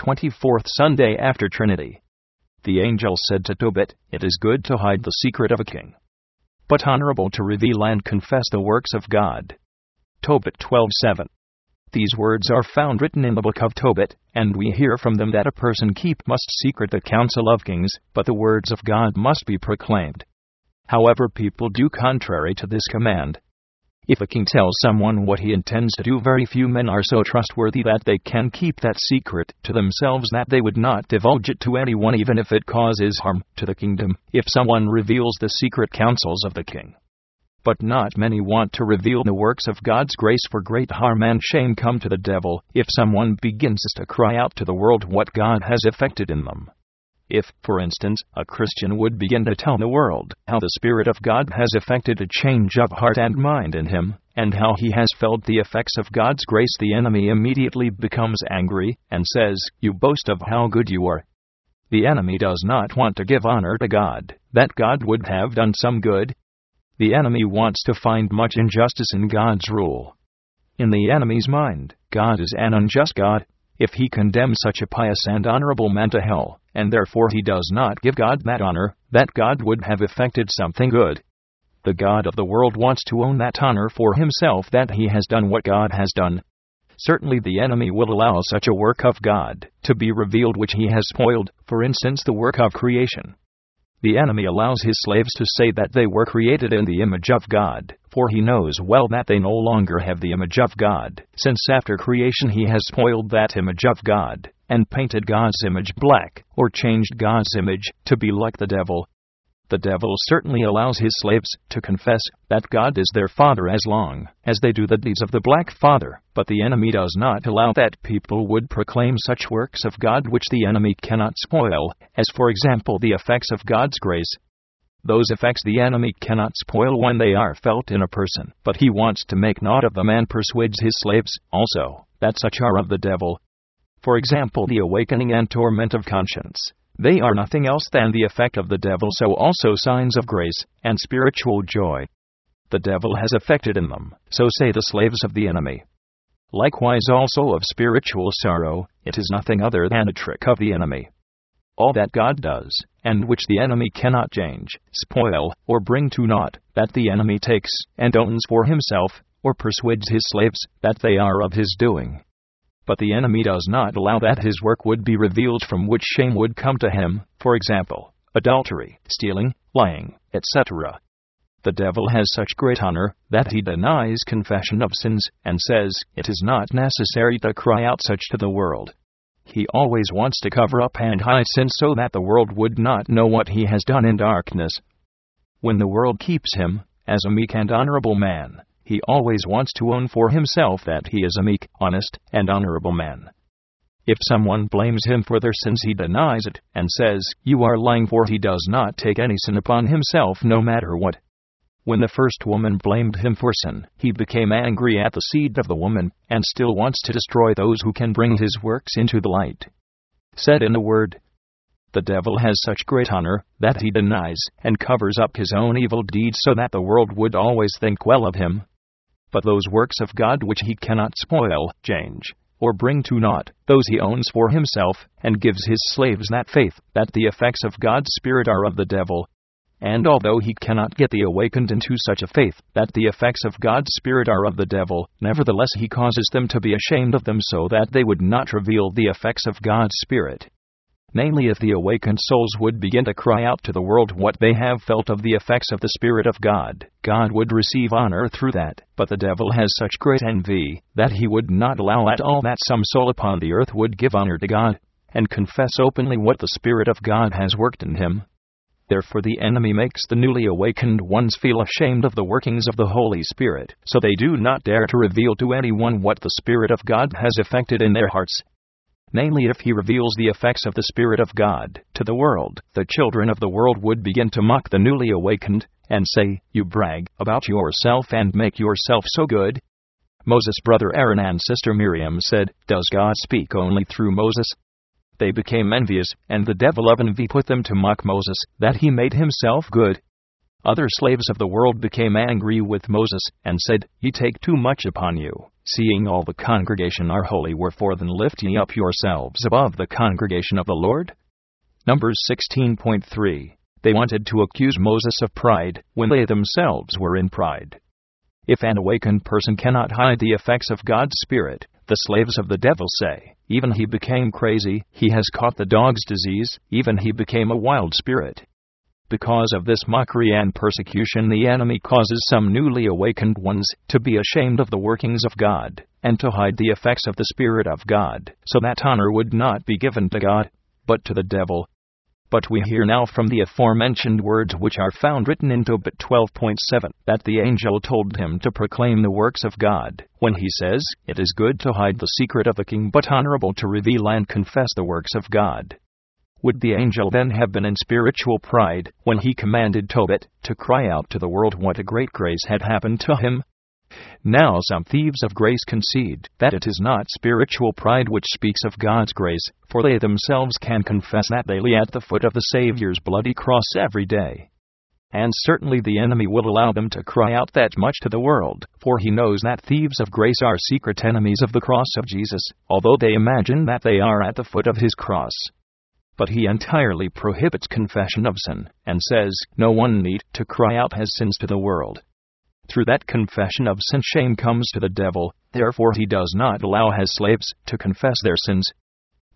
24th Sunday after Trinity. The angel said to Tobit, It is good to hide the secret of a king, but honorable to reveal and confess the works of God. Tobit 12:7. These words are found written in the book of Tobit, and we hear from them that a person keep must secret the counsel of kings, but the words of God must be proclaimed. However, people do contrary to this command. If a king tells someone what he intends to do, very few men are so trustworthy that they can keep that secret to themselves that they would not divulge it to anyone even if it causes harm to the kingdom, if someone reveals the secret counsels of the king. But not many want to reveal the works of God's grace, for great harm and shame come to the devil if someone begins to cry out to the world what God has effected in them. If, for instance, a Christian would begin to tell the world how the Spirit of God has effected a change of heart and mind in him, and how he has felt the effects of God's grace, the enemy immediately becomes angry and says, You boast of how good you are. The enemy does not want to give honor to God, that God would have done some good, the enemy wants to find much injustice in God's rule. In the enemy's mind, God is an unjust God. If he condemns such a pious and honorable man to hell, and therefore he does not give God that honor, that God would have effected something good. The God of the world wants to own that honor for himself that he has done what God has done. Certainly the enemy will allow such a work of God to be revealed which he has spoiled, for instance, the work of creation. The enemy allows his slaves to say that they were created in the image of God, for he knows well that they no longer have the image of God, since after creation he has spoiled that image of God, and painted God's image black, or changed God's image to be like the devil, the devil certainly allows his slaves to confess that God is their father as long as they do the deeds of the black father, but the enemy does not allow that people would proclaim such works of God which the enemy cannot spoil, as for example the effects of God's grace. Those effects the enemy cannot spoil when they are felt in a person, but he wants to make naught of them and persuades his slaves, also, that such are of the devil. For example, the awakening and torment of conscience they are nothing else than the effect of the devil, so also signs of grace and spiritual joy. The devil has effected in them, so say the slaves of the enemy. Likewise, also of spiritual sorrow, it is nothing other than a trick of the enemy. All that God does, and which the enemy cannot change, spoil, or bring to naught, that the enemy takes and owns for himself, or persuades his slaves that they are of his doing but the enemy does not allow that his work would be revealed from which shame would come to him, for example, adultery, stealing, lying, etc. The devil has such great honor that he denies confession of sins and says it is not necessary to cry out such to the world. He always wants to cover up and hide sins so that the world would not know what he has done in darkness. When the world keeps him, as a meek and honorable man, he always wants to own for himself that he is a meek, honest, and honorable man. If someone blames him for their sins, he denies it, and says, You are lying, for he does not take any sin upon himself, no matter what. When the first woman blamed him for sin, he became angry at the seed of the woman, and still wants to destroy those who can bring his works into the light. Said in a word, the devil has such great honor that he denies and covers up his own evil deeds so that the world would always think well of him, but those works of God which he cannot spoil, change, or bring to naught, those he owns for himself, and gives his slaves that faith that the effects of God's Spirit are of the devil. And although he cannot get the awakened into such a faith that the effects of God's Spirit are of the devil, nevertheless he causes them to be ashamed of them so that they would not reveal the effects of God's Spirit namely, if the awakened souls would begin to cry out to the world what they have felt of the effects of the Spirit of God, God would receive honor through that. But the devil has such great envy that he would not allow at all that some soul upon the earth would give honor to God and confess openly what the Spirit of God has worked in him. Therefore, the enemy makes the newly awakened ones feel ashamed of the workings of the Holy Spirit, so they do not dare to reveal to anyone what the Spirit of God has effected in their hearts, namely if he reveals the effects of the Spirit of God to the world, the children of the world would begin to mock the newly awakened, and say, You brag about yourself and make yourself so good. Moses' brother Aaron and sister Miriam said, Does God speak only through Moses? They became envious, and the devil of envy put them to mock Moses, that he made himself good. Other slaves of the world became angry with Moses, and said, Ye take too much upon you, seeing all the congregation are holy, wherefore then lift ye up yourselves above the congregation of the Lord? Numbers 16.3 They wanted to accuse Moses of pride, when they themselves were in pride. If an awakened person cannot hide the effects of God's Spirit, the slaves of the devil say, Even he became crazy, he has caught the dog's disease, even he became a wild spirit. Because of this mockery and persecution, the enemy causes some newly awakened ones to be ashamed of the workings of God, and to hide the effects of the Spirit of God, so that honor would not be given to God, but to the devil. But we hear now from the aforementioned words which are found written in Tobit 12.7 that the angel told him to proclaim the works of God, when he says, It is good to hide the secret of the king, but honorable to reveal and confess the works of God. Would the angel then have been in spiritual pride when he commanded Tobit to cry out to the world what a great grace had happened to him? Now some thieves of grace concede that it is not spiritual pride which speaks of God's grace, for they themselves can confess that they lay at the foot of the Saviour's bloody cross every day. And certainly the enemy will allow them to cry out that much to the world, for he knows that thieves of grace are secret enemies of the cross of Jesus, although they imagine that they are at the foot of his cross but he entirely prohibits confession of sin, and says, No one need to cry out his sins to the world. Through that confession of sin, shame comes to the devil, therefore he does not allow his slaves to confess their sins.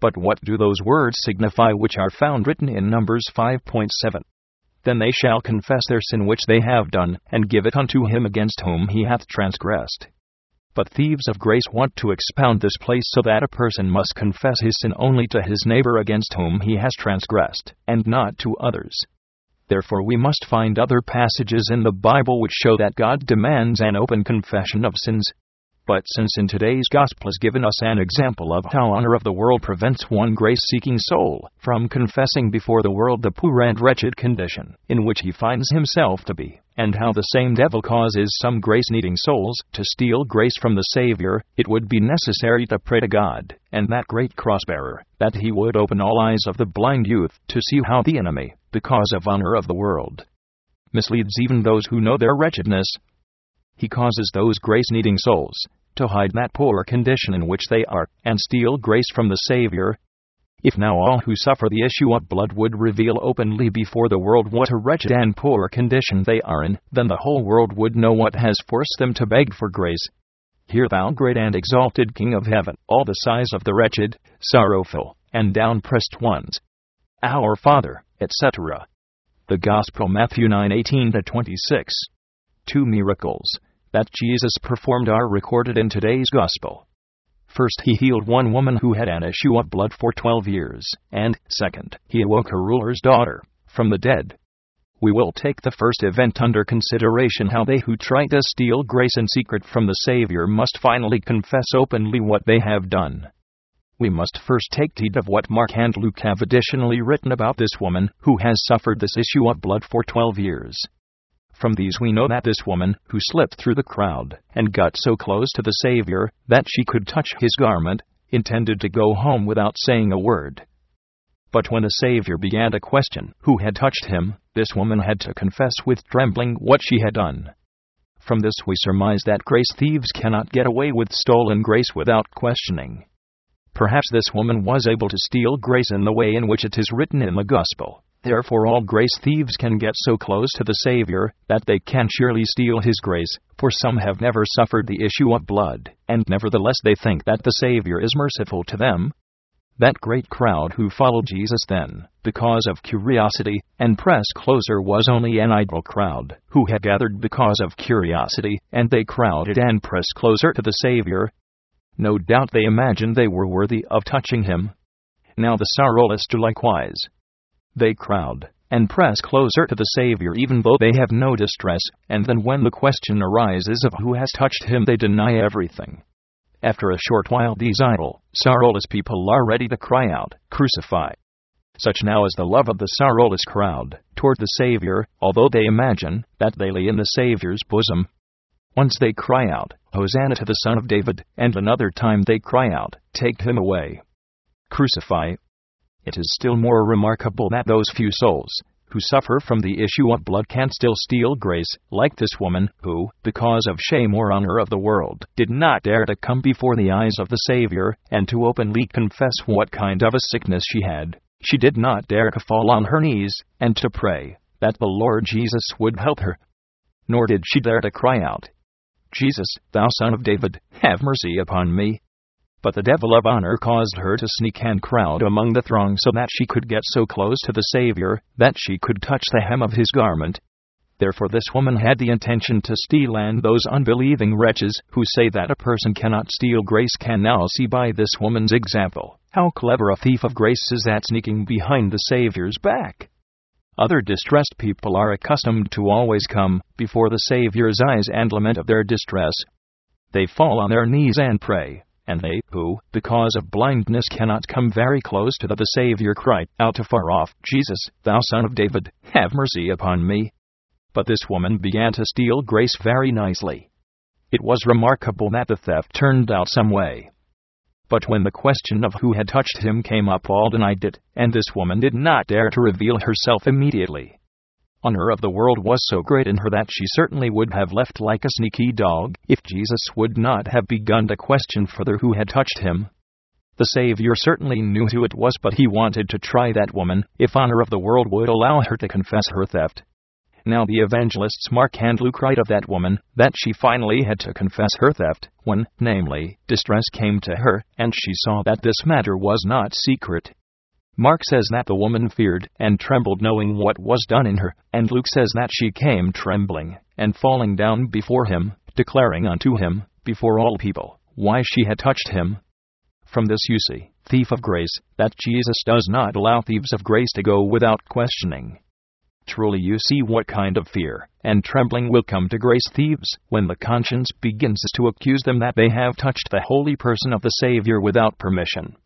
But what do those words signify which are found written in Numbers 5.7? Then they shall confess their sin which they have done, and give it unto him against whom he hath transgressed. But thieves of grace want to expound this place so that a person must confess his sin only to his neighbor against whom he has transgressed, and not to others. Therefore, we must find other passages in the Bible which show that God demands an open confession of sins, but since in today's gospel has given us an example of how honor of the world prevents one grace seeking soul from confessing before the world the poor and wretched condition in which he finds himself to be, and how the same devil causes some grace needing souls to steal grace from the Savior, it would be necessary to pray to God, and that great cross bearer, that he would open all eyes of the blind youth to see how the enemy, the because of honor of the world, misleads even those who know their wretchedness he causes those grace needing souls to hide that poor condition in which they are, and steal grace from the Savior. If now all who suffer the issue of blood would reveal openly before the world what a wretched and poor condition they are in, then the whole world would know what has forced them to beg for grace. Hear thou, great and exalted King of heaven, all the sighs of the wretched, sorrowful, and down-pressed ones. Our Father, etc. The Gospel Matthew 9:18 26. Two miracles that Jesus performed are recorded in today's Gospel. First, he healed one woman who had an issue of blood for 12 years, and, second, he awoke a ruler's daughter from the dead. We will take the first event under consideration how they who try to steal grace in secret from the Savior must finally confess openly what they have done. We must first take heed of what Mark and Luke have additionally written about this woman who has suffered this issue of blood for 12 years. From these we know that this woman, who slipped through the crowd and got so close to the Savior that she could touch his garment, intended to go home without saying a word. But when the Savior began to question who had touched him, this woman had to confess with trembling what she had done. From this we surmise that grace thieves cannot get away with stolen grace without questioning. Perhaps this woman was able to steal grace in the way in which it is written in the Gospel. Therefore, all grace thieves can get so close to the Savior that they can surely steal His grace, for some have never suffered the issue of blood, and nevertheless they think that the Savior is merciful to them. That great crowd who followed Jesus then, because of curiosity, and pressed closer was only an idle crowd, who had gathered because of curiosity, and they crowded and pressed closer to the Savior. No doubt they imagined they were worthy of touching him. Now the sorrowless do likewise. They crowd and press closer to the Savior even though they have no distress, and then when the question arises of who has touched him, they deny everything. After a short while, these idle, sorrowless people are ready to cry out, Crucify! Such now is the love of the sorrowless crowd toward the Savior, although they imagine that they lay in the Savior's bosom. Once they cry out, Hosanna to the Son of David, and another time they cry out, Take him away. Crucify, it is still more remarkable that those few souls who suffer from the issue of blood can still steal grace, like this woman, who, because of shame or honor of the world, did not dare to come before the eyes of the Savior, and to openly confess what kind of a sickness she had. She did not dare to fall on her knees, and to pray, that the Lord Jesus would help her. Nor did she dare to cry out, Jesus, thou son of David, have mercy upon me. But the devil of honor caused her to sneak and crowd among the throng so that she could get so close to the Savior that she could touch the hem of his garment. Therefore, this woman had the intention to steal, and those unbelieving wretches who say that a person cannot steal grace can now see by this woman's example how clever a thief of grace is at sneaking behind the Savior's back. Other distressed people are accustomed to always come before the Savior's eyes and lament of their distress. They fall on their knees and pray, and they, who, because of blindness, cannot come very close to the, the Savior, cry out afar off, Jesus, thou son of David, have mercy upon me. But this woman began to steal grace very nicely. It was remarkable that the theft turned out some way. But when the question of who had touched him came up, all denied it, and this woman did not dare to reveal herself immediately honor of the world was so great in her that she certainly would have left like a sneaky dog if Jesus would not have begun to question further who had touched him. The Savior certainly knew who it was, but he wanted to try that woman, if honor of the world would allow her to confess her theft. Now the evangelists Mark and Luke write of that woman that she finally had to confess her theft, when, namely, distress came to her, and she saw that this matter was not secret. Mark says that the woman feared and trembled knowing what was done in her, and Luke says that she came trembling and falling down before him, declaring unto him, before all people, why she had touched him. From this you see, thief of grace, that Jesus does not allow thieves of grace to go without questioning. Truly you see what kind of fear and trembling will come to grace thieves when the conscience begins to accuse them that they have touched the holy person of the Savior without permission.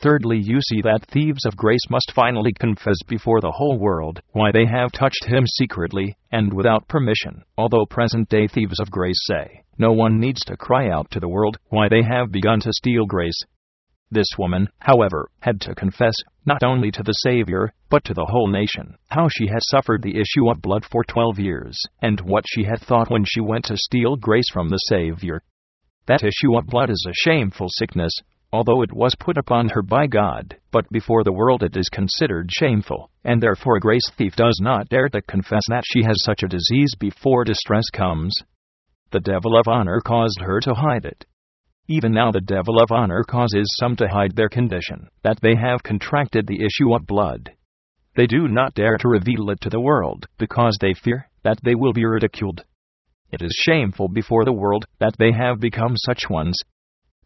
Thirdly, you see that thieves of grace must finally confess before the whole world why they have touched him secretly and without permission, although present day thieves of grace say, no one needs to cry out to the world why they have begun to steal grace. This woman, however, had to confess, not only to the Savior, but to the whole nation, how she had suffered the issue of blood for twelve years, and what she had thought when she went to steal grace from the Savior. That issue of blood is a shameful sickness, although it was put upon her by God, but before the world it is considered shameful, and therefore a grace thief does not dare to confess that she has such a disease before distress comes. The devil of honor caused her to hide it. Even now, the devil of honor causes some to hide their condition, that they have contracted the issue of blood. They do not dare to reveal it to the world, because they fear that they will be ridiculed. It is shameful before the world that they have become such ones,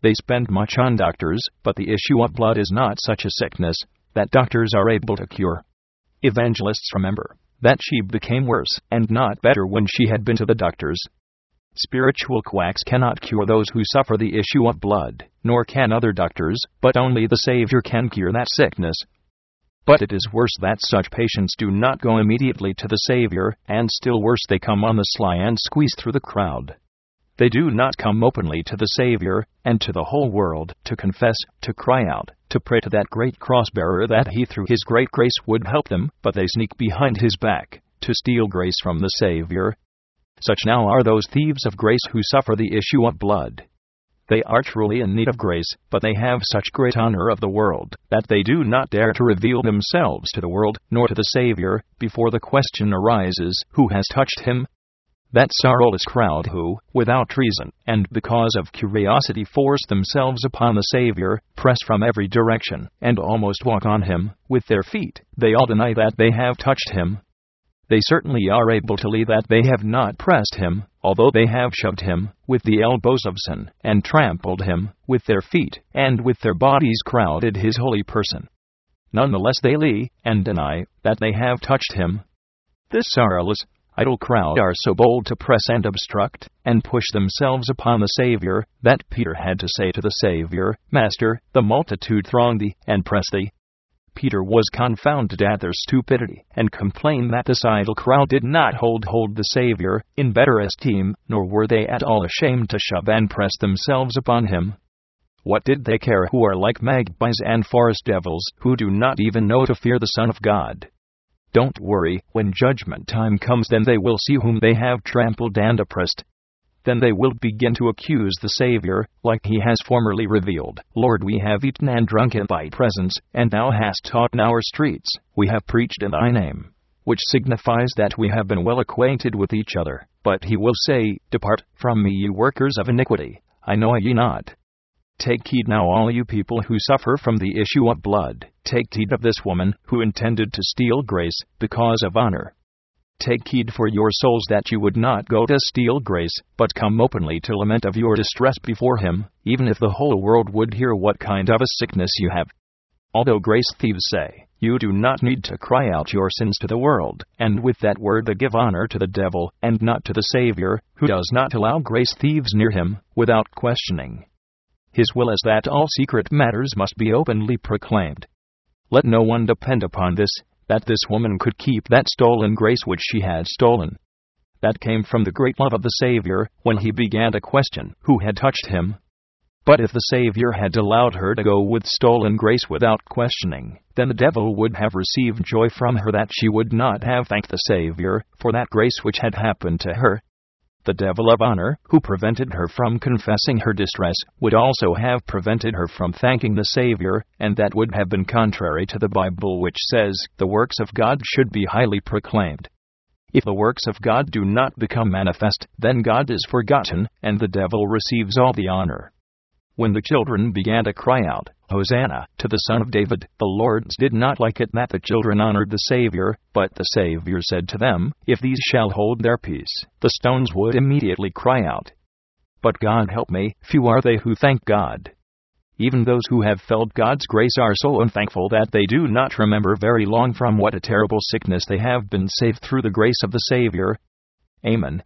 they spend much on doctors, but the issue of blood is not such a sickness that doctors are able to cure. Evangelists remember that she became worse and not better when she had been to the doctors. Spiritual quacks cannot cure those who suffer the issue of blood, nor can other doctors, but only the Savior can cure that sickness. But it is worse that such patients do not go immediately to the Savior, and still worse, they come on the sly and squeeze through the crowd. They do not come openly to the Savior and to the whole world to confess, to cry out, to pray to that great cross bearer that he through his great grace would help them, but they sneak behind his back to steal grace from the Savior. Such now are those thieves of grace who suffer the issue of blood. They are truly in need of grace, but they have such great honor of the world that they do not dare to reveal themselves to the world, nor to the Savior, before the question arises, Who has touched him? That sorrowless crowd who, without treason, and because of curiosity, force themselves upon the Savior, press from every direction, and almost walk on him with their feet, they all deny that they have touched him. They certainly are able to lie that they have not pressed him, although they have shoved him with the elbows of sin, and trampled him with their feet, and with their bodies crowded his holy person. Nonetheless, they lie and deny that they have touched him. This sorrowless, idle crowd are so bold to press and obstruct, and push themselves upon the Savior, that Peter had to say to the Savior, Master, the multitude throng thee, and press thee. Peter was confounded at their stupidity, and complained that this idle crowd did not hold hold the Savior in better esteem, nor were they at all ashamed to shove and press themselves upon him. What did they care who are like magpies and forest devils, who do not even know to fear the Son of God? Don't worry, when judgment time comes, then they will see whom they have trampled and oppressed. Then they will begin to accuse the Savior, like he has formerly revealed. Lord, we have eaten and drunk in thy presence, and thou hast taught in our streets. We have preached in thy name. Which signifies that we have been well acquainted with each other. But he will say, Depart from me, ye workers of iniquity. I know ye not. Take heed now, all you people who suffer from the issue of blood. Take heed of this woman, who intended to steal grace, because of honor. Take heed for your souls that you would not go to steal grace, but come openly to lament of your distress before Him, even if the whole world would hear what kind of a sickness you have. Although grace thieves say, you do not need to cry out your sins to the world, and with that word they give honor to the devil, and not to the Savior, who does not allow grace thieves near him, without questioning. His will is that all secret matters must be openly proclaimed. Let no one depend upon this, that this woman could keep that stolen grace which she had stolen. That came from the great love of the Savior, when he began to question who had touched him. But if the Savior had allowed her to go with stolen grace without questioning, then the devil would have received joy from her that she would not have thanked the Savior for that grace which had happened to her, the devil of honor, who prevented her from confessing her distress, would also have prevented her from thanking the Savior, and that would have been contrary to the Bible, which says, The works of God should be highly proclaimed. If the works of God do not become manifest, then God is forgotten, and the devil receives all the honor. When the children began to cry out, Hosanna, to the Son of David, the Lords did not like it that the children honored the Savior, but the Savior said to them, If these shall hold their peace, the stones would immediately cry out. But God help me, few are they who thank God. Even those who have felt God's grace are so unthankful that they do not remember very long from what a terrible sickness they have been saved through the grace of the Savior. Amen.